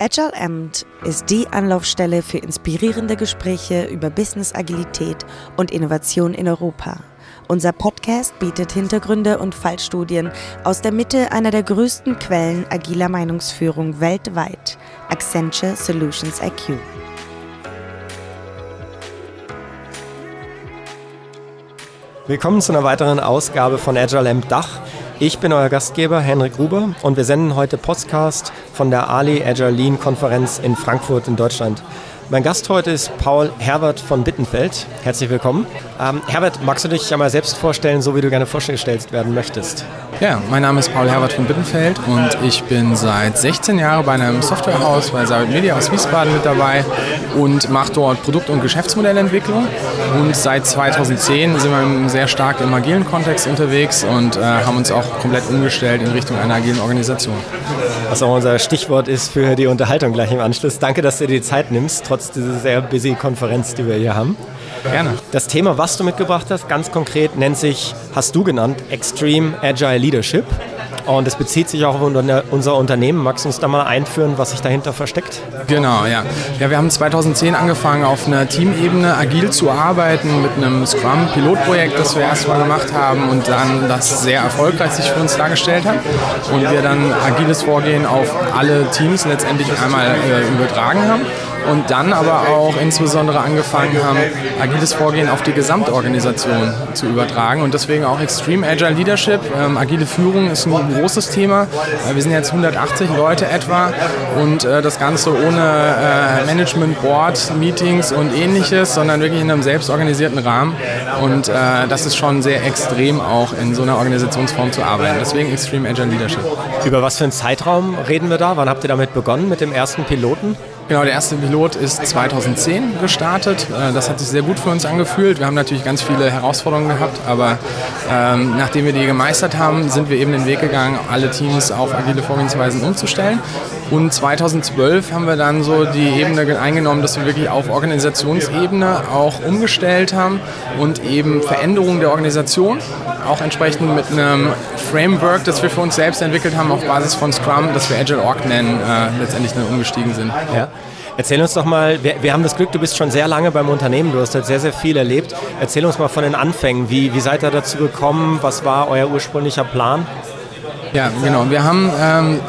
Agile Amt ist die Anlaufstelle für inspirierende Gespräche über Business Agilität und Innovation in Europa. Unser Podcast bietet Hintergründe und Fallstudien aus der Mitte einer der größten Quellen agiler Meinungsführung weltweit, Accenture Solutions IQ. Willkommen zu einer weiteren Ausgabe von Agile Amp Dach. Ich bin euer Gastgeber Henrik Gruber und wir senden heute Podcast von der Ali Agile Lean Konferenz in Frankfurt in Deutschland. Mein Gast heute ist Paul Herbert von Bittenfeld. Herzlich willkommen. Ähm, Herbert, magst du dich einmal selbst vorstellen, so wie du gerne vorgestellt werden möchtest? Ja, mein Name ist Paul Herbert von Bittenfeld und ich bin seit 16 Jahren bei einem Softwarehaus bei Sabit Media aus Wiesbaden mit dabei und mache dort Produkt- und Geschäftsmodellentwicklung. Und seit 2010 sind wir sehr stark im agilen Kontext unterwegs und äh, haben uns auch komplett umgestellt in Richtung einer agilen Organisation. Was auch unser Stichwort ist für die Unterhaltung gleich im Anschluss. Danke, dass du dir die Zeit nimmst, trotz dieser sehr busy Konferenz, die wir hier haben. Gerne. Das Thema, was du mitgebracht hast, ganz konkret nennt sich, hast du genannt, Extreme Agile Leadership. Und es bezieht sich auch auf unser Unternehmen. Magst du uns da mal einführen, was sich dahinter versteckt? Genau, ja. Ja, wir haben 2010 angefangen, auf einer Teamebene agil zu arbeiten mit einem Scrum-Pilotprojekt, das wir erstmal gemacht haben und dann das sehr erfolgreich sich für uns dargestellt hat. Und wir dann agiles Vorgehen auf alle Teams letztendlich einmal äh, übertragen haben und dann aber auch insbesondere angefangen haben, agiles Vorgehen auf die Gesamtorganisation zu übertragen und deswegen auch Extreme Agile Leadership. Ähm, agile Führung ist ein großes Thema. Äh, wir sind jetzt 180 Leute etwa und äh, das Ganze ohne äh, Management Board, Meetings und ähnliches, sondern wirklich in einem selbstorganisierten Rahmen und äh, das ist schon sehr extrem auch in so einer Organisationsform zu arbeiten. Deswegen Extreme Agile Leadership. Über was für einen Zeitraum reden wir da? Wann habt ihr damit begonnen mit dem ersten Piloten? Genau, der erste Pilot ist 2010 gestartet. Äh, das hat sich sehr gut für uns angefühlt. Wir haben natürlich ganz viele Herausforderungen gehabt, aber ähm, nachdem wir die gemeistert haben, sind wir eben den Weg gegangen, alle Teams auf agile Vorgehensweisen umzustellen. Und 2012 haben wir dann so die Ebene eingenommen, dass wir wirklich auf Organisationsebene auch umgestellt haben und eben Veränderungen der Organisation, auch entsprechend mit einem Framework, das wir für uns selbst entwickelt haben auf Basis von Scrum, das wir Agile Org nennen, äh, letztendlich dann umgestiegen sind. Ja. Erzähl uns doch mal, wir, wir, haben das Glück, du bist schon sehr lange beim Unternehmen, du hast halt sehr, sehr viel erlebt. Erzähl uns mal von den Anfängen. Wie, wie seid ihr dazu gekommen? Was war euer ursprünglicher Plan? Ja, genau. Wir haben ähm,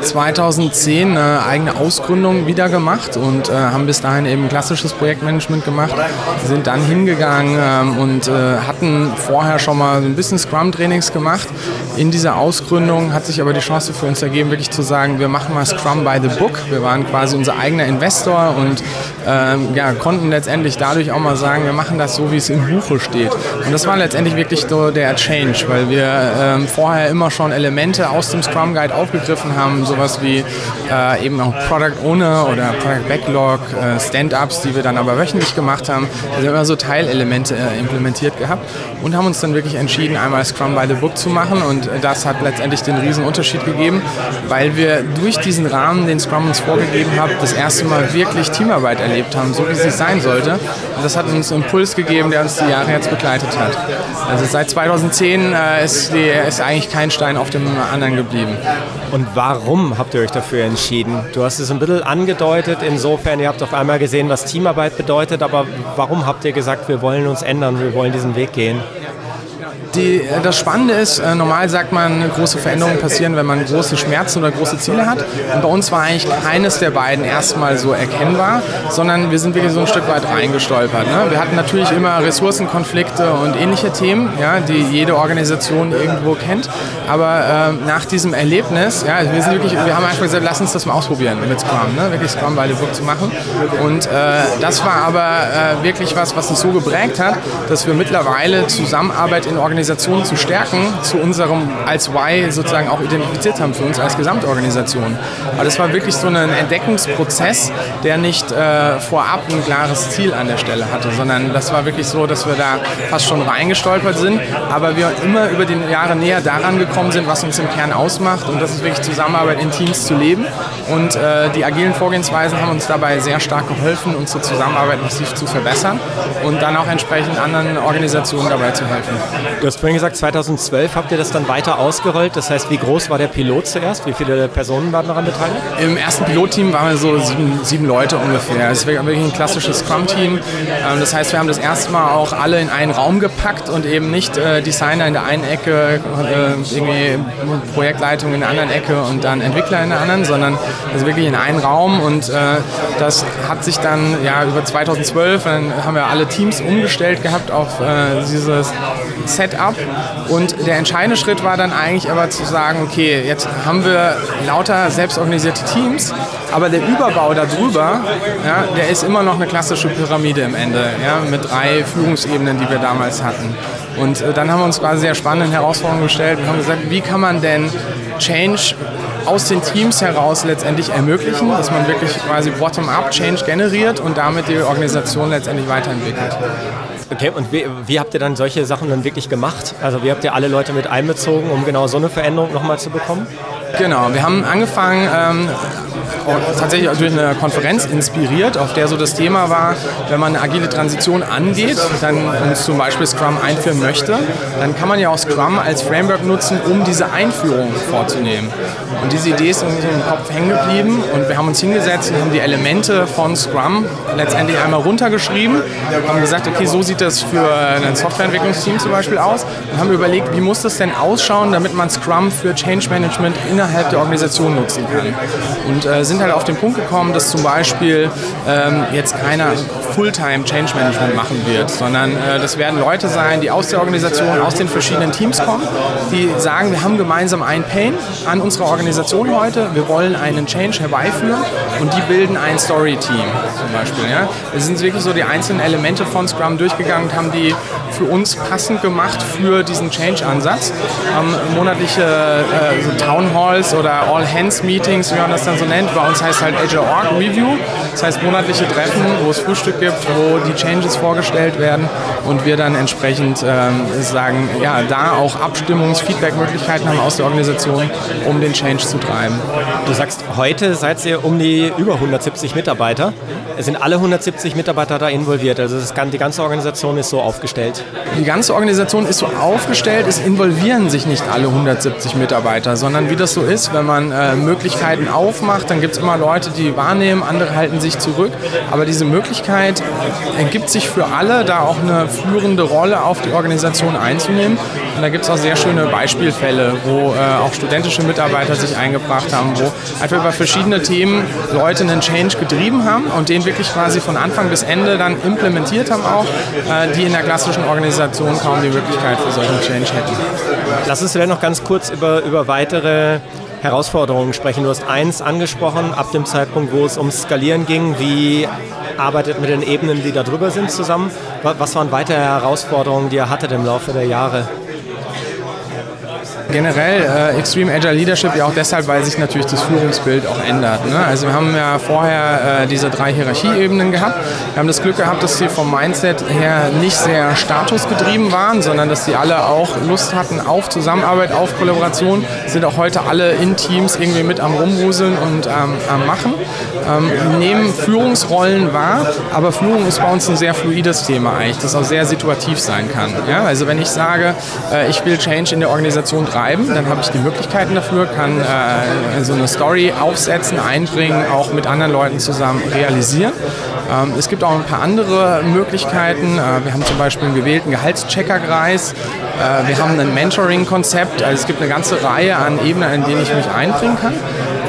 2010 eine eigene Ausgründung wieder gemacht und äh, haben bis dahin eben klassisches Projektmanagement gemacht, sind dann hingegangen ähm, und äh, hatten vorher schon mal ein bisschen Scrum-Trainings gemacht. In dieser Ausgründung hat sich aber die Chance für uns ergeben, wirklich zu sagen, wir machen mal Scrum by the Book. Wir waren quasi unser eigener Investor und ähm, ja, konnten letztendlich dadurch auch mal sagen, wir machen das so, wie es im Buche steht. Und das war letztendlich wirklich so der Change, weil wir ähm, vorher immer schon Elemente aus dem Scrum Guide aufgegriffen haben, sowas wie äh, eben auch Product Owner oder Product Backlog, äh, Stand-ups, die wir dann aber wöchentlich gemacht haben. Also wir haben immer so Teilelemente äh, implementiert gehabt und haben uns dann wirklich entschieden, einmal Scrum by the Book zu machen und das hat letztendlich den riesen Unterschied gegeben, weil wir durch diesen Rahmen, den Scrum uns vorgegeben hat, das erste Mal wirklich Teamarbeit erlebt haben, so wie sie sein sollte. Und das hat uns einen Impuls gegeben, der uns die Jahre jetzt begleitet hat. Also seit 2010 äh, ist, die, ist eigentlich kein Stein auf dem anderen geblieben. Und warum habt ihr euch dafür entschieden? Du hast es ein bisschen angedeutet, insofern, ihr habt auf einmal gesehen, was Teamarbeit bedeutet, aber warum habt ihr gesagt, wir wollen uns ändern, wir wollen diesen Weg gehen? Die, das Spannende ist, äh, normal sagt man, große Veränderungen passieren, wenn man große Schmerzen oder große Ziele hat. Und bei uns war eigentlich keines der beiden erstmal so erkennbar, sondern wir sind wirklich so ein Stück weit reingestolpert. Ne? Wir hatten natürlich immer Ressourcenkonflikte und ähnliche Themen, ja, die jede Organisation irgendwo kennt. Aber äh, nach diesem Erlebnis, ja, wir, sind wirklich, wir haben einfach gesagt, lass uns das mal ausprobieren mit Scrum, ne? wirklich Scrum by the Book zu machen. Und äh, das war aber äh, wirklich was, was uns so geprägt hat, dass wir mittlerweile Zusammenarbeit in Organisationen Organisation zu stärken, zu unserem als Y sozusagen auch identifiziert haben für uns als Gesamtorganisation. Aber das war wirklich so ein Entdeckungsprozess, der nicht äh, vorab ein klares Ziel an der Stelle hatte, sondern das war wirklich so, dass wir da fast schon reingestolpert sind, aber wir immer über die Jahre näher daran gekommen sind, was uns im Kern ausmacht und das ist wirklich Zusammenarbeit in Teams zu leben. Und äh, die agilen Vorgehensweisen haben uns dabei sehr stark geholfen, unsere Zusammenarbeit massiv zu verbessern und dann auch entsprechend anderen Organisationen dabei zu helfen. Hast vorhin gesagt, 2012 habt ihr das dann weiter ausgerollt. Das heißt, wie groß war der Pilot zuerst? Wie viele Personen waren daran beteiligt? Im ersten Pilotteam waren wir so sieben, sieben Leute ungefähr. Es ist wirklich ein klassisches Scrum-Team. Ähm, das heißt, wir haben das erste Mal auch alle in einen Raum gepackt und eben nicht äh, Designer in der einen Ecke, äh, irgendwie Projektleitung in der anderen Ecke und dann Entwickler in der anderen, sondern also wirklich in einen Raum. Und äh, das hat sich dann ja über 2012, dann haben wir alle Teams umgestellt gehabt auf äh, Setup. Und der entscheidende Schritt war dann eigentlich aber zu sagen, okay, jetzt haben wir lauter selbstorganisierte Teams, aber der Überbau darüber, ja, der ist immer noch eine klassische Pyramide im Ende, ja, mit drei Führungsebenen, die wir damals hatten. Und äh, dann haben wir uns quasi sehr spannende Herausforderungen gestellt und haben gesagt, wie kann man denn Change aus den Teams heraus letztendlich ermöglichen, dass man wirklich quasi bottom-up Change generiert und damit die Organisation letztendlich weiterentwickelt. Okay, und wie, wie, habt ihr dann solche Sachen dann wirklich gemacht? Also wie habt ihr alle Leute mit einbezogen, um genau so eine Veränderung nochmal zu bekommen? Genau, wir haben angefangen, ähm, tatsächlich durch eine Konferenz inspiriert, auf der so das Thema war, wenn man eine agile Transition angeht, dann uns zum Beispiel Scrum einführen möchte, dann kann man ja auch Scrum als Framework nutzen, um diese Einführung vorzunehmen. Und diese Idee ist irgendwie so im Kopf hängen geblieben und wir haben uns hingesetzt und haben die Elemente von Scrum letztendlich einmal runtergeschrieben, haben gesagt, okay, so sieht das für ein Softwareentwicklungsteam zum Beispiel aus und haben überlegt, wie muss das denn ausschauen, damit man Scrum für Change Management innerhalb der Organisation nutzen kann. Und äh, sind halt auf den Punkt gekommen, dass zum Beispiel ähm, jetzt keiner Fulltime Change Management machen wird, sondern äh, das werden Leute sein, die aus der Organisation, aus den verschiedenen Teams kommen, die sagen, wir haben gemeinsam ein Pain an unserer Organisation heute, wir wollen einen Change herbeiführen und die bilden ein Story-Team zum Beispiel. Ja? Wir sind wirklich so die einzelnen Elemente von Scrum durchgegangen und haben die für uns passend gemacht für diesen Change-Ansatz. Haben monatliche äh, so Town Halls oder All-Hands-Meetings, wie man das dann so nennt, bei uns heißt halt Agile Org Review. Das heißt monatliche Treffen, wo es Frühstück gibt, wo die Changes vorgestellt werden und wir dann entsprechend ähm, sagen, ja, da auch Abstimmungs-, Feedback-Möglichkeiten haben aus der Organisation, um den Change zu treiben. Du sagst, heute seid ihr um die über 170 Mitarbeiter. Es sind alle 170 Mitarbeiter da involviert. Also das, die ganze Organisation ist so aufgestellt. Die ganze Organisation ist so aufgestellt, es involvieren sich nicht alle 170 Mitarbeiter, sondern wie das so ist, wenn man äh, Möglichkeiten aufmacht, dann gibt es immer Leute, die wahrnehmen, andere halten sich zurück. Aber diese Möglichkeit ergibt sich für alle, da auch eine führende Rolle auf die Organisation einzunehmen. Und da gibt es auch sehr schöne Beispielfälle, wo äh, auch studentische Mitarbeiter sich eingebracht haben, wo einfach über verschiedene Themen Leute einen Change getrieben haben und den wirklich quasi von Anfang bis Ende dann implementiert haben auch, äh, die in der klassischen Organisation kaum die Möglichkeit für solchen Change hätten. Lass uns vielleicht noch ganz kurz über, über weitere Herausforderungen sprechen. Du hast eins angesprochen, ab dem Zeitpunkt, wo es ums Skalieren ging. Wie arbeitet mit den Ebenen, die da drüber sind, zusammen? Was waren weitere Herausforderungen, die ihr hattet im Laufe der Jahre? Generell äh, Extreme Agile Leadership ja auch deshalb, weil sich natürlich das Führungsbild auch ändert. Ne? Also wir haben ja vorher äh, diese drei Hierarchieebenen gehabt. Wir haben das Glück gehabt, dass sie vom Mindset her nicht sehr statusgetrieben waren, sondern dass sie alle auch Lust hatten auf Zusammenarbeit, auf Kollaboration. Sind auch heute alle in Teams irgendwie mit am Rumwuseln und ähm, am Machen. Ähm, nehmen Führungsrollen wahr, aber Führung ist bei uns ein sehr fluides Thema eigentlich, das auch sehr situativ sein kann. Ja? Also wenn ich sage, äh, ich will Change in der Organisation schreiben, dann habe ich die Möglichkeiten dafür, kann äh, so eine Story aufsetzen, einbringen, auch mit anderen Leuten zusammen realisieren. Ähm, es gibt auch ein paar andere Möglichkeiten. Äh, wir haben zum Beispiel einen gewählten Gehaltscheckerkreis. Äh, wir haben ein Mentoring-Konzept. Also es gibt eine ganze Reihe an Ebenen, in denen ich mich einbringen kann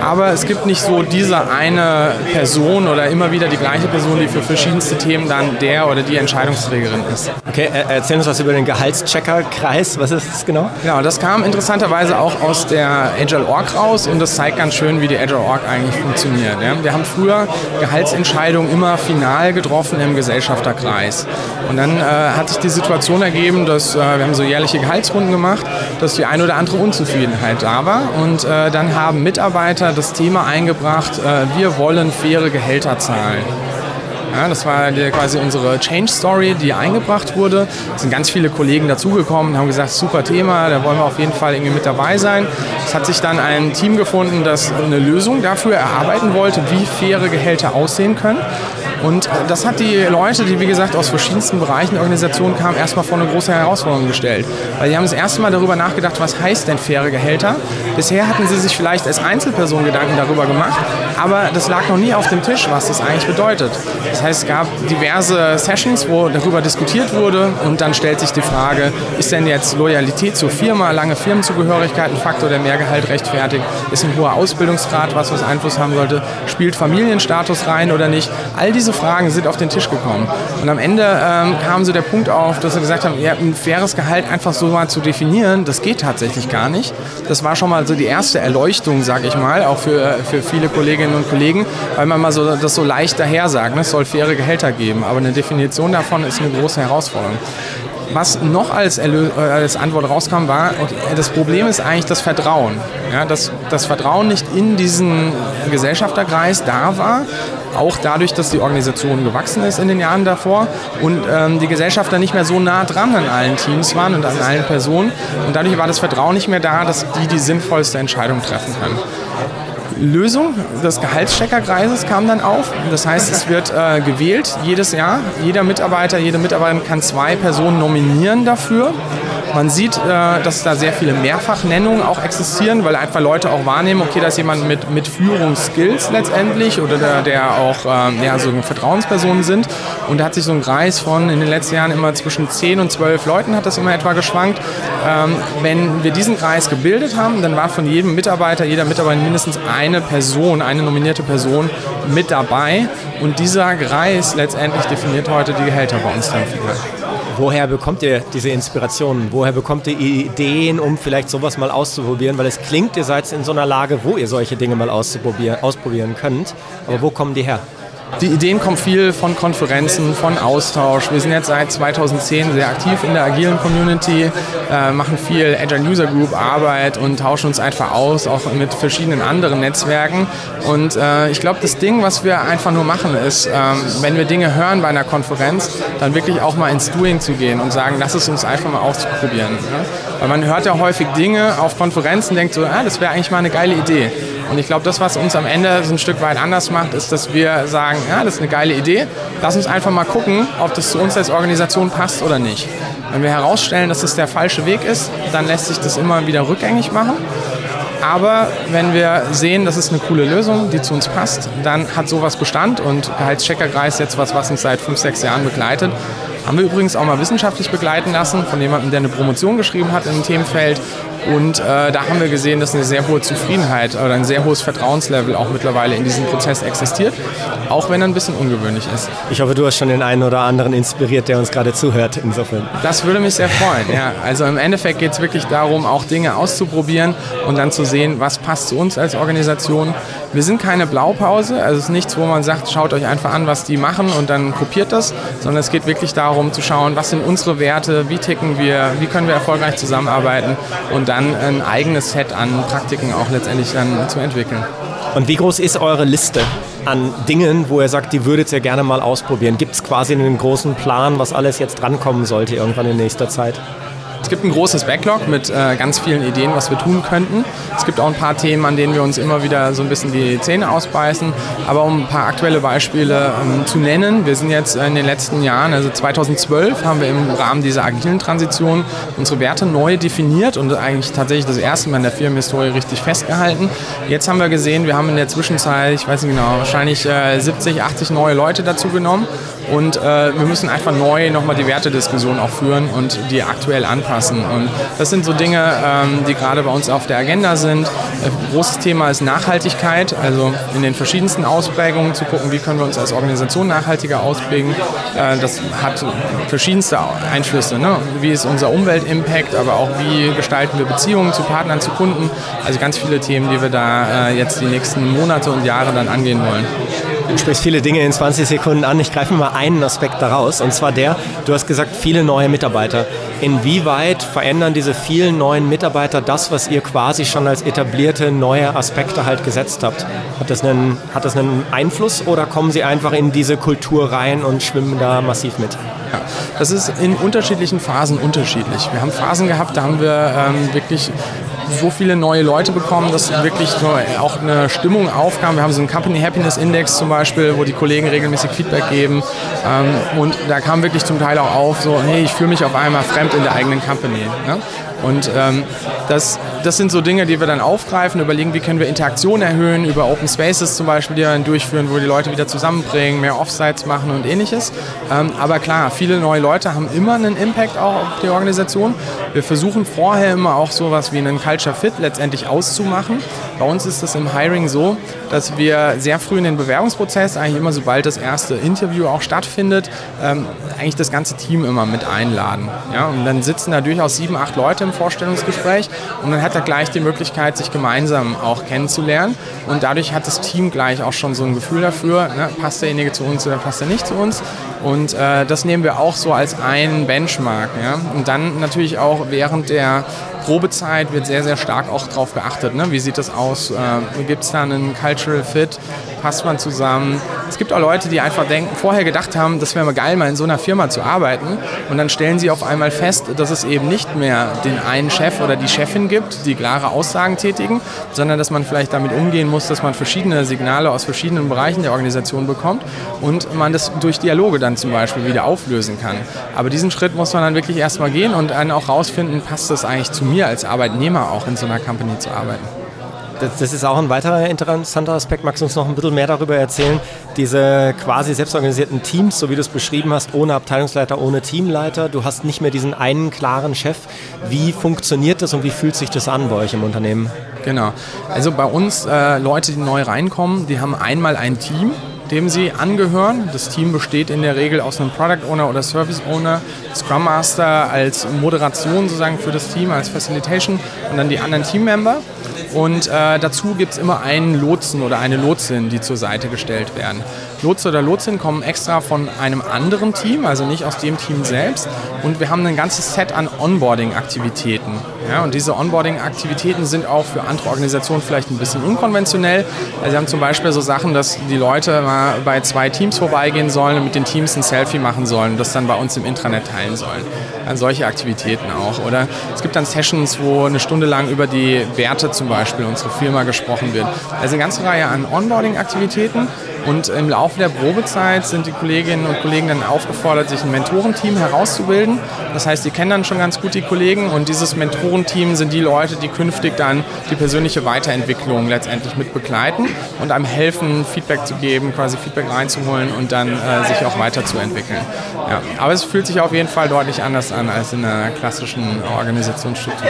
aber es gibt nicht so diese eine Person oder immer wieder die gleiche Person, die für verschiedenste Themen dann der oder die Entscheidungsträgerin ist. Okay, erzähl uns was über den Gehaltschecker-Kreis. Was ist das genau? Genau, das kam interessanterweise auch aus der Agile Org raus und das zeigt ganz schön, wie die Agile Org eigentlich funktioniert. Wir haben früher Gehaltsentscheidungen immer final getroffen im Gesellschafterkreis. Und dann äh, hat sich die Situation ergeben, dass äh, wir haben so jährliche Gehaltsrunden gemacht, dass die ein oder andere Unzufriedenheit da war. Und äh, dann haben Mitarbeiter das Thema eingebracht, äh, wir wollen faire Gehälter zahlen. Ja, das war quasi unsere Change Story, die eingebracht wurde. Es sind ganz viele Kollegen dazugekommen, haben gesagt, super Thema, da wollen wir auf jeden Fall irgendwie mit dabei sein. Es hat sich dann ein Team gefunden, das eine Lösung dafür erarbeiten wollte, wie faire Gehälter aussehen können. Und das hat die Leute, die wie gesagt aus verschiedensten Bereichen der Organisation kamen, erstmal vor eine große Herausforderung gestellt. Weil die haben das erste Mal darüber nachgedacht, was heißt denn faire Gehälter? Bisher hatten sie sich vielleicht als Einzelperson Gedanken darüber gemacht, aber das lag noch nie auf dem Tisch, was das eigentlich bedeutet. Das heißt, es gab diverse Sessions, wo darüber diskutiert wurde und dann stellt sich die Frage, ist denn jetzt Loyalität zur Firma, lange Firmenzugehörigkeit ein Faktor, der mehr Gehalt rechtfertigt? Ist ein hoher Ausbildungsgrad was, was Einfluss haben sollte? Spielt Familienstatus rein oder nicht? All diese Fragen sind auf den Tisch gekommen. Und am Ende ähm, kam so der Punkt auf, dass sie gesagt haben, ja, ein faires Gehalt einfach so mal zu definieren, das geht tatsächlich gar nicht. Das war schon mal so die erste Erleuchtung, sage ich mal, auch für, für viele Kolleginnen und Kollegen, weil man mal so das so leicht daher sagt, ne? es soll faire Gehälter geben. Aber eine Definition davon ist eine große Herausforderung. Was noch als, äh, als Antwort rauskam, war, das Problem ist eigentlich das Vertrauen. Ja, dass das Vertrauen nicht in diesen Gesellschafterkreis da war, auch dadurch, dass die Organisation gewachsen ist in den Jahren davor und ähm, die Gesellschafter nicht mehr so nah dran an allen Teams waren und an allen Personen. Und dadurch war das Vertrauen nicht mehr da, dass die die sinnvollste Entscheidung treffen können. Lösung des Gehaltscheckerkreises kam dann auf. Das heißt, es wird äh, gewählt jedes Jahr. Jeder Mitarbeiter, jede Mitarbeiterin kann zwei Personen nominieren dafür. Man sieht, äh, dass da sehr viele Mehrfachnennungen auch existieren, weil einfach Leute auch wahrnehmen, okay, da ist jemand mit, mit Führungsskills letztendlich oder der, der auch ähm, ja, so Vertrauenspersonen sind. Und da hat sich so ein Kreis von in den letzten Jahren immer zwischen 10 und 12 Leuten hat das immer etwa geschwankt. Ähm, wenn wir diesen Kreis gebildet haben, dann war von jedem Mitarbeiter, jeder Mitarbeiter mindestens eine Person, eine nominierte Person mit dabei. Und dieser Kreis letztendlich definiert heute die Gehälter bei uns dann. Woher bekommt ihr diese Inspirationen? Woher bekommt ihr Ideen, um vielleicht sowas mal auszuprobieren? Weil es klingt, ihr seid in so einer Lage, wo ihr solche Dinge mal ausprobieren könnt. Aber wo kommen die her? Die Ideen kommen viel von Konferenzen, von Austausch. Wir sind jetzt seit 2010 sehr aktiv in der agilen Community, äh, machen viel Agile User Group Arbeit und tauschen uns einfach aus, auch mit verschiedenen anderen Netzwerken. Und äh, ich glaube, das Ding, was wir einfach nur machen, ist, ähm, wenn wir Dinge hören bei einer Konferenz, dann wirklich auch mal ins Doing zu gehen und sagen, lass es uns einfach mal auszuprobieren. Ja? Weil man hört ja häufig Dinge auf Konferenzen, denkt so, ah, das wäre eigentlich mal eine geile Idee. Und ich glaube, das, was uns am Ende so ein Stück weit anders macht, ist, dass wir sagen, ja, das ist eine geile Idee. Lass uns einfach mal gucken, ob das zu uns als Organisation passt oder nicht. Wenn wir herausstellen, dass das der falsche Weg ist, dann lässt sich das immer wieder rückgängig machen. Aber wenn wir sehen, das ist eine coole Lösung, die zu uns passt, dann hat sowas Bestand und Gehaltscheckerkreis ist jetzt was, was uns seit fünf, sechs Jahren begleitet. Haben wir übrigens auch mal wissenschaftlich begleiten lassen von jemandem, der eine Promotion geschrieben hat in dem Themenfeld und äh, da haben wir gesehen, dass eine sehr hohe Zufriedenheit oder ein sehr hohes Vertrauenslevel auch mittlerweile in diesem Prozess existiert, auch wenn er ein bisschen ungewöhnlich ist. Ich hoffe, du hast schon den einen oder anderen inspiriert, der uns gerade zuhört, insofern. Das würde mich sehr freuen, ja. Also im Endeffekt geht es wirklich darum, auch Dinge auszuprobieren und dann zu sehen, was passt zu uns als Organisation. Wir sind keine Blaupause, also es ist nichts, wo man sagt, schaut euch einfach an, was die machen und dann kopiert das, sondern es geht wirklich darum zu schauen, was sind unsere Werte, wie ticken wir, wie können wir erfolgreich zusammenarbeiten und dann ein eigenes Set an Praktiken auch letztendlich dann zu entwickeln. Und wie groß ist eure Liste an Dingen, wo ihr sagt, die würdet ihr gerne mal ausprobieren? Gibt es quasi einen großen Plan, was alles jetzt drankommen sollte irgendwann in nächster Zeit? Es gibt ein großes Backlog mit äh, ganz vielen Ideen, was wir tun könnten. Es gibt auch ein paar Themen, an denen wir uns immer wieder so ein bisschen die Zähne ausbeißen. Aber um ein paar aktuelle Beispiele ähm, zu nennen, wir sind jetzt in den letzten Jahren, also 2012 haben wir im Rahmen dieser agilen Transition unsere Werte neu definiert und eigentlich tatsächlich das erste Mal in der Firmenhistorie richtig festgehalten. Jetzt haben wir gesehen, wir haben in der Zwischenzeit, ich weiß nicht genau, wahrscheinlich äh, 70, 80 neue Leute dazu genommen und äh, wir müssen einfach neu nochmal die Wertediskussion auch führen und die aktuell anpassen. Und das sind so Dinge, ähm, die gerade bei uns auf der Agenda sind. Ein großes Thema ist Nachhaltigkeit, also in den verschiedensten Ausprägungen zu gucken, wie können wir uns als Organisation nachhaltiger ausprägen. Äh, das hat verschiedenste Einflüsse. Ne? Wie ist unser Umweltimpact, aber auch wie gestalten wir Beziehungen zu Partnern, zu Kunden. Also ganz viele Themen, die wir da äh, jetzt die nächsten Monate und Jahre dann angehen wollen. Du sprichst viele Dinge in 20 Sekunden an. Ich greife mal einen Aspekt daraus, und zwar der, du hast gesagt, viele neue Mitarbeiter. Inwieweit verändern diese vielen neuen Mitarbeiter das, was ihr quasi schon als etablierte neue Aspekte halt gesetzt habt? Hat das einen, hat das einen Einfluss oder kommen sie einfach in diese Kultur rein und schwimmen da massiv mit? Ja, das ist in unterschiedlichen Phasen unterschiedlich. Wir haben Phasen gehabt, da haben wir ähm, wirklich so viele neue Leute bekommen, dass wirklich auch eine Stimmung aufkam. Wir haben so einen Company Happiness Index zum Beispiel, wo die Kollegen regelmäßig Feedback geben. Ähm, und da kam wirklich zum Teil auch auf, so, hey, ich fühle mich auf einmal fremd in der eigenen Company. Und ähm, das, das sind so Dinge, die wir dann aufgreifen, überlegen, wie können wir Interaktion erhöhen, über Open Spaces zum Beispiel, die dann durchführen, wo die Leute wieder zusammenbringen, mehr Offsites machen und ähnliches. Ähm, aber klar, viele neue Leute haben immer einen Impact auch auf die Organisation. Wir versuchen vorher immer auch sowas wie einen Culture Fit letztendlich auszumachen. Bei uns ist es im Hiring so, dass wir sehr früh in den Bewerbungsprozess, eigentlich immer sobald das erste Interview auch stattfindet, ähm, eigentlich das ganze Team immer mit einladen. Ja? Und dann sitzen da durchaus sieben, acht Leute im Vorstellungsgespräch und dann hat er gleich die Möglichkeit, sich gemeinsam auch kennenzulernen. Und dadurch hat das Team gleich auch schon so ein Gefühl dafür, ne? passt derjenige zu uns oder passt er nicht zu uns. Und äh, das nehmen wir auch so als einen Benchmark. Ja? Und dann natürlich auch während der Probezeit wird sehr, sehr stark auch darauf geachtet. Ne? Wie sieht das aus? Äh, Gibt es da einen Cultural Fit? Passt man zusammen? Es gibt auch Leute, die einfach denken, vorher gedacht haben, das wäre mal geil, mal in so einer Firma zu arbeiten. Und dann stellen sie auf einmal fest, dass es eben nicht mehr den einen Chef oder die Chefin gibt, die klare Aussagen tätigen, sondern dass man vielleicht damit umgehen muss, dass man verschiedene Signale aus verschiedenen Bereichen der Organisation bekommt und man das durch Dialoge dann zum Beispiel wieder auflösen kann. Aber diesen Schritt muss man dann wirklich erstmal gehen und dann auch rausfinden, passt das eigentlich zu mir als Arbeitnehmer auch in so einer Company zu arbeiten. Das, das, ist auch ein weiterer interessanter Aspekt. Magst du uns noch ein bisschen mehr darüber erzählen? Diese quasi selbstorganisierten Teams, so wie du es beschrieben hast, ohne Abteilungsleiter, ohne Teamleiter. Du hast nicht mehr diesen einen klaren Chef. Wie funktioniert das und wie fühlt sich das an bei euch im Unternehmen? Genau. Also bei uns äh, Leute, die neu reinkommen, die haben einmal ein Team, dem sie angehören. Das Team besteht in der Regel aus einem Product Owner oder Service Owner, Scrum Master als Moderation sozusagen für das Team, als Facilitation und dann die anderen Teammember. Und äh, dazu gibt es immer einen Lotsen oder eine Lotsin, die zur Seite gestellt werden. Lotse oder Lotsin kommen extra von einem anderen Team, also nicht aus dem Team selbst. Und wir haben ein ganzes Set an Onboarding-Aktivitäten. Ja, und diese Onboarding-Aktivitäten sind auch für andere Organisationen vielleicht ein bisschen unkonventionell. Also wir haben zum Beispiel so Sachen, dass die Leute mal bei zwei Teams vorbeigehen sollen und mit den Teams ein Selfie machen sollen und das dann bei uns im Intranet teilen sollen. Also solche Aktivitäten auch. Oder es gibt dann Sessions, wo eine Stunde lang über die Werte zum Beispiel unserer Firma gesprochen wird. Also eine ganze Reihe an Onboarding-Aktivitäten. Und im Laufe der Probezeit sind die Kolleginnen und Kollegen dann aufgefordert, sich ein Mentorenteam herauszubilden. Das heißt, die kennen dann schon ganz gut die Kollegen und dieses Mentorenteam sind die Leute, die künftig dann die persönliche Weiterentwicklung letztendlich mit begleiten und einem helfen, Feedback zu geben, quasi Feedback reinzuholen und dann äh, sich auch weiterzuentwickeln. Ja. Aber es fühlt sich auf jeden Fall deutlich anders an als in einer klassischen Organisationsstruktur.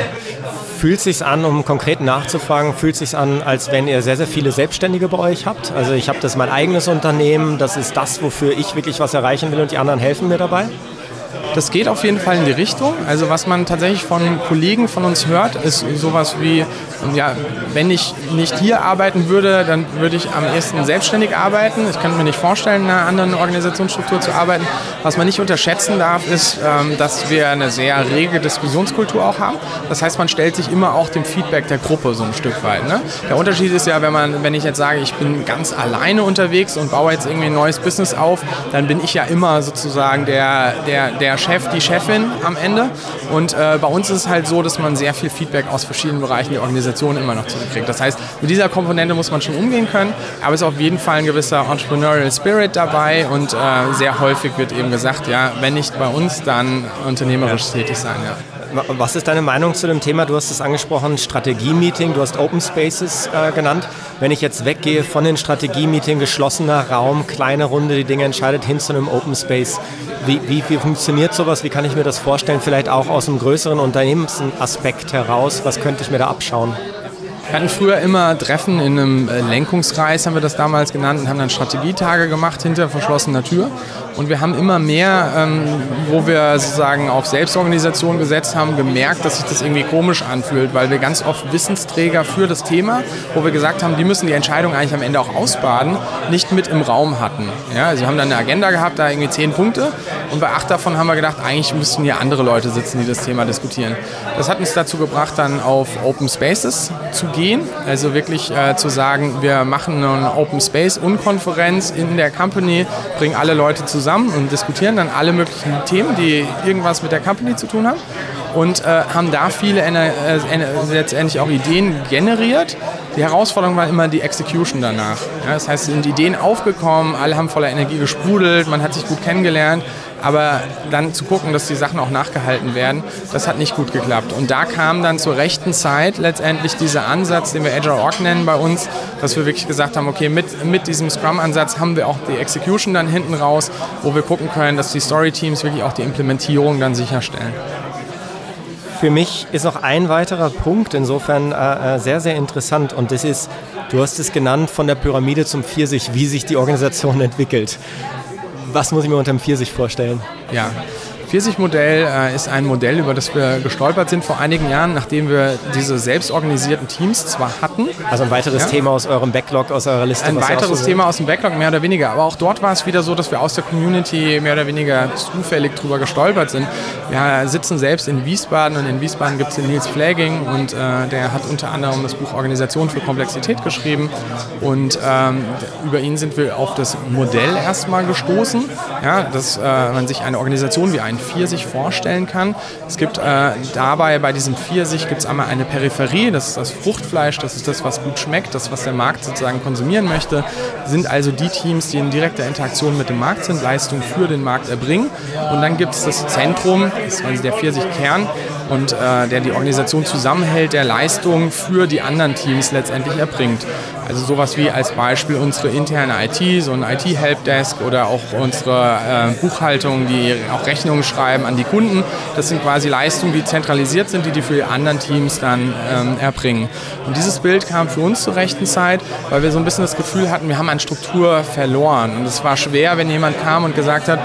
Fühlt sich an, um konkret nachzufragen, fühlt sich an, als wenn ihr sehr, sehr viele Selbstständige bei euch habt? Also ich habe das mein eigenes Unternehmen, das ist das, wofür ich wirklich was erreichen will und die anderen helfen mir dabei? Das geht auf jeden Fall in die Richtung. Also was man tatsächlich von Kollegen von uns hört, ist sowas wie, ja, wenn ich nicht hier arbeiten würde, dann würde ich am ehesten selbstständig arbeiten. Ich kann mir nicht vorstellen, in einer anderen Organisationsstruktur zu arbeiten. Was man nicht unterschätzen darf, ist, ähm, dass wir eine sehr rege Diskussionskultur auch haben. Das heißt, man stellt sich immer auch dem Feedback der Gruppe so ein Stück weit. Ne? Der Unterschied ist ja, wenn man, wenn ich jetzt sage, ich bin ganz alleine unterwegs und baue jetzt irgendwie ein neues Business auf, dann bin ich ja immer sozusagen der, der, der Chef, die Chefin am Ende. Und äh, bei uns ist es halt so, dass man sehr viel Feedback aus verschiedenen Bereichen der Organisation immer noch zurückkriegt. Das heißt, mit dieser Komponente muss man schon umgehen können, aber es ist auf jeden Fall ein gewisser Entrepreneurial Spirit dabei und äh, sehr häufig wird eben gesagt, ja, wenn nicht bei uns, dann unternehmerisch tätig sein. Ja. Was ist deine Meinung zu dem Thema? Du hast es angesprochen, Strategie-Meeting, du hast Open Spaces äh, genannt. Wenn ich jetzt weggehe von den Strategie-Meeting, geschlossener Raum, kleine Runde, die Dinge entscheidet, hin zu einem Open Space, wie, wie, wie funktioniert sowas? Wie kann ich mir das vorstellen? Vielleicht auch aus einem größeren Unternehmensaspekt heraus. Was könnte ich mir da abschauen? Wir hatten früher immer Treffen in einem äh, Lenkungskreis, haben wir das damals genannt, und haben dann Strategietage gemacht hinter verschlossener Tür. Und wir haben immer mehr, ähm, wo wir sozusagen auf Selbstorganisation gesetzt haben, gemerkt, dass sich das irgendwie komisch anfühlt, weil wir ganz oft Wissensträger für das Thema, wo wir gesagt haben, die müssen die Entscheidung eigentlich am Ende auch ausbaden, nicht mit im Raum hatten. Ja, also wir haben dann eine Agenda gehabt, da irgendwie zehn Punkte und bei acht davon haben wir gedacht, eigentlich müssten hier andere Leute sitzen, die das Thema diskutieren. Das hat uns dazu gebracht, dann auf Open Spaces zu gehen, also wirklich äh, zu sagen, wir machen eine Open Space Unkonferenz in der Company, bringen alle Leute zusammen und diskutieren dann alle möglichen Themen, die irgendwas mit der Company zu tun haben. und äh, haben da viele äh, letztendlich auch Ideen generiert. Die Herausforderung war immer die Execution danach. Ja, das heißt, es sind Ideen aufgekommen, alle haben voller Energie gesprudelt, man hat sich gut kennengelernt aber dann zu gucken, dass die Sachen auch nachgehalten werden, das hat nicht gut geklappt. Und da kam dann zur rechten Zeit letztendlich dieser Ansatz, den wir Agile Org nennen bei uns, dass wir wirklich gesagt haben, okay, mit, mit diesem Scrum-Ansatz haben wir auch die Execution dann hinten raus, wo wir gucken können, dass die Story-Teams wirklich auch die Implementierung dann sicherstellen. Für mich ist noch ein weiterer Punkt insofern äh, äh sehr, sehr interessant und das ist, du hast es genannt, von der Pyramide zum Pfirsich, wie sich die Organisation entwickelt. Was muss ich mir unter dem Pfirsich vorstellen? Ja, Pfirsich-Modell äh, ist ein Modell, über das wir gestolpert sind vor einigen Jahren, nachdem wir diese selbstorganisierten Teams zwar hatten. Also ein weiteres ja, Thema aus eurem Backlog, aus eurer Liste. Ein weiteres Thema aus dem Backlog, mehr oder weniger. Aber auch dort war es wieder so, dass wir aus der Community mehr oder weniger zufällig drüber gestolpert sind. Wir sitzen selbst in Wiesbaden und in Wiesbaden gibt es den Nils Flagging und äh, der hat unter anderem das Buch Organisation für Komplexität geschrieben und ähm, über ihn sind wir auf das Modell erstmal gestoßen, ja, dass äh, man sich eine Organisation wie ein Pfirsich vorstellen kann. Es gibt äh, dabei bei diesem Pfirsich gibt es einmal eine Peripherie, das ist das Fruchtfleisch, das ist das, was gut schmeckt, das, was der Markt sozusagen konsumieren möchte, sind also die Teams, die in direkter Interaktion mit dem Markt sind, Leistung für den Markt erbringen. Und dann gibt es das Zentrum, das ist quasi der Pfirsichkern, und äh, der die Organisation zusammenhält, der Leistung für die anderen Teams letztendlich erbringt. Also sowas wie als Beispiel unsere interne IT, so ein IT-Helpdesk oder auch unsere äh, Buchhaltung, die auch Rechnungen schreiben an die Kunden. Das sind quasi Leistungen, die zentralisiert sind, die die für die anderen Teams dann ähm, erbringen. Und dieses Bild kam für uns zur rechten Zeit, weil wir so ein bisschen das Gefühl hatten, wir haben an Struktur verloren. Und es war schwer, wenn jemand kam und gesagt hat,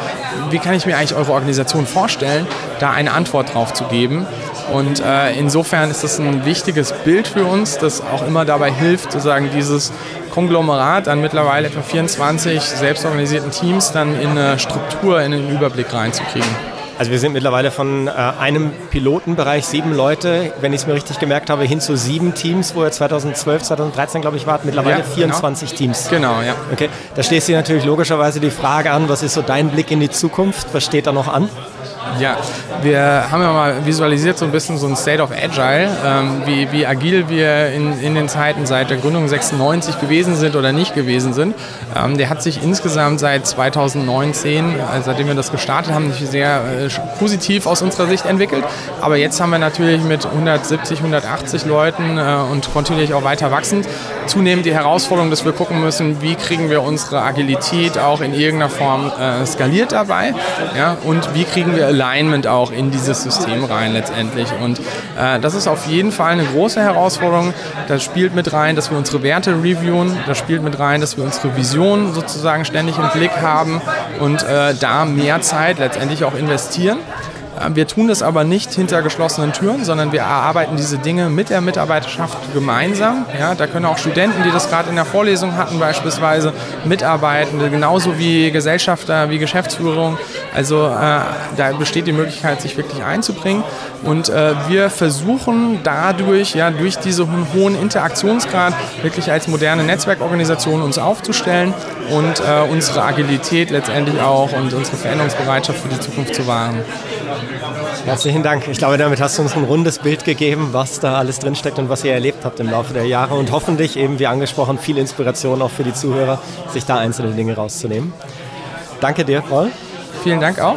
wie kann ich mir eigentlich eure Organisation vorstellen, da eine Antwort drauf zu geben. Und äh, insofern ist das ein wichtiges Bild für uns, das auch immer dabei hilft, sozusagen dieses Konglomerat an mittlerweile etwa 24 selbstorganisierten Teams dann in eine Struktur, in einen Überblick reinzukriegen. Also wir sind mittlerweile von äh, einem Pilotenbereich, sieben Leute, wenn ich es mir richtig gemerkt habe, hin zu sieben Teams, wo ihr 2012, 2013, glaube ich, wart. Mittlerweile ja, 24 genau. Teams. Genau, ja. Okay, da stehst du natürlich logischerweise die Frage an, was ist so dein Blick in die Zukunft? Was steht da noch an? Ja, wir haben ja mal visualisiert so ein bisschen so ein State of Agile, ähm, wie, wie agil wir in, in den Zeiten seit der Gründung 96 gewesen sind oder nicht gewesen sind. Ähm, der hat sich insgesamt seit 2019, äh, seitdem wir das gestartet haben, sehr äh, positiv aus unserer Sicht entwickelt. Aber jetzt haben wir natürlich mit 170, 180 Leuten äh, und kontinuierlich auch weiter wachsend zunehmend die Herausforderung, dass wir gucken müssen, wie kriegen wir unsere Agilität auch in irgendeiner Form äh, skaliert dabei ja, und wie kriegen wir Alignment auch in dieses System rein letztendlich. Und äh, das ist auf jeden Fall eine große Herausforderung. Da spielt mit rein, dass wir unsere Werte reviewen, da spielt mit rein, dass wir unsere Vision sozusagen ständig im Blick haben und äh, da mehr Zeit letztendlich auch investieren. Äh, wir tun das aber nicht hinter geschlossenen Türen, sondern wir erarbeiten diese Dinge mit der Mitarbeiterschaft gemeinsam. Ja, da können auch Studenten, die das gerade in der Vorlesung hatten, beispielsweise mitarbeiten, genauso wie Gesellschafter, wie Geschäftsführung. Also äh, da besteht die Möglichkeit, sich wirklich einzubringen. Und äh, wir versuchen dadurch, ja, durch diesen hohen Interaktionsgrad, wirklich als moderne Netzwerkorganisation uns aufzustellen und äh, unsere Agilität letztendlich auch und unsere Veränderungsbereitschaft für die Zukunft zu wahren. Herzlichen Dank. Ich glaube, damit hast du uns ein rundes Bild gegeben, was da alles drinsteckt und was ihr erlebt habt im Laufe der Jahre und hoffentlich eben, wie angesprochen, viel Inspiration auch für die Zuhörer, sich da einzelne Dinge rauszunehmen. Danke dir, Paul. Vielen Dank auch.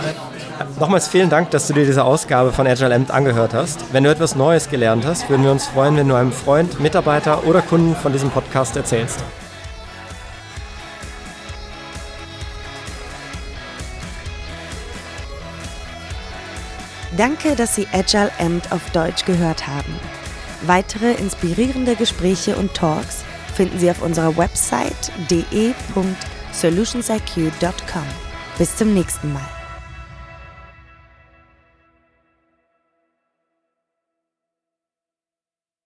Nochmals vielen Dank, dass du dir diese Ausgabe von Agile Amt angehört hast. Wenn du etwas Neues gelernt hast, würden wir uns freuen, wenn du einem Freund, Mitarbeiter oder Kunden von diesem Podcast erzählst. Danke, dass Sie Agile Amt auf Deutsch gehört haben. Weitere inspirierende Gespräche und Talks finden Sie auf unserer Website de.solutionsiq.com. Bis zum nächsten Mal.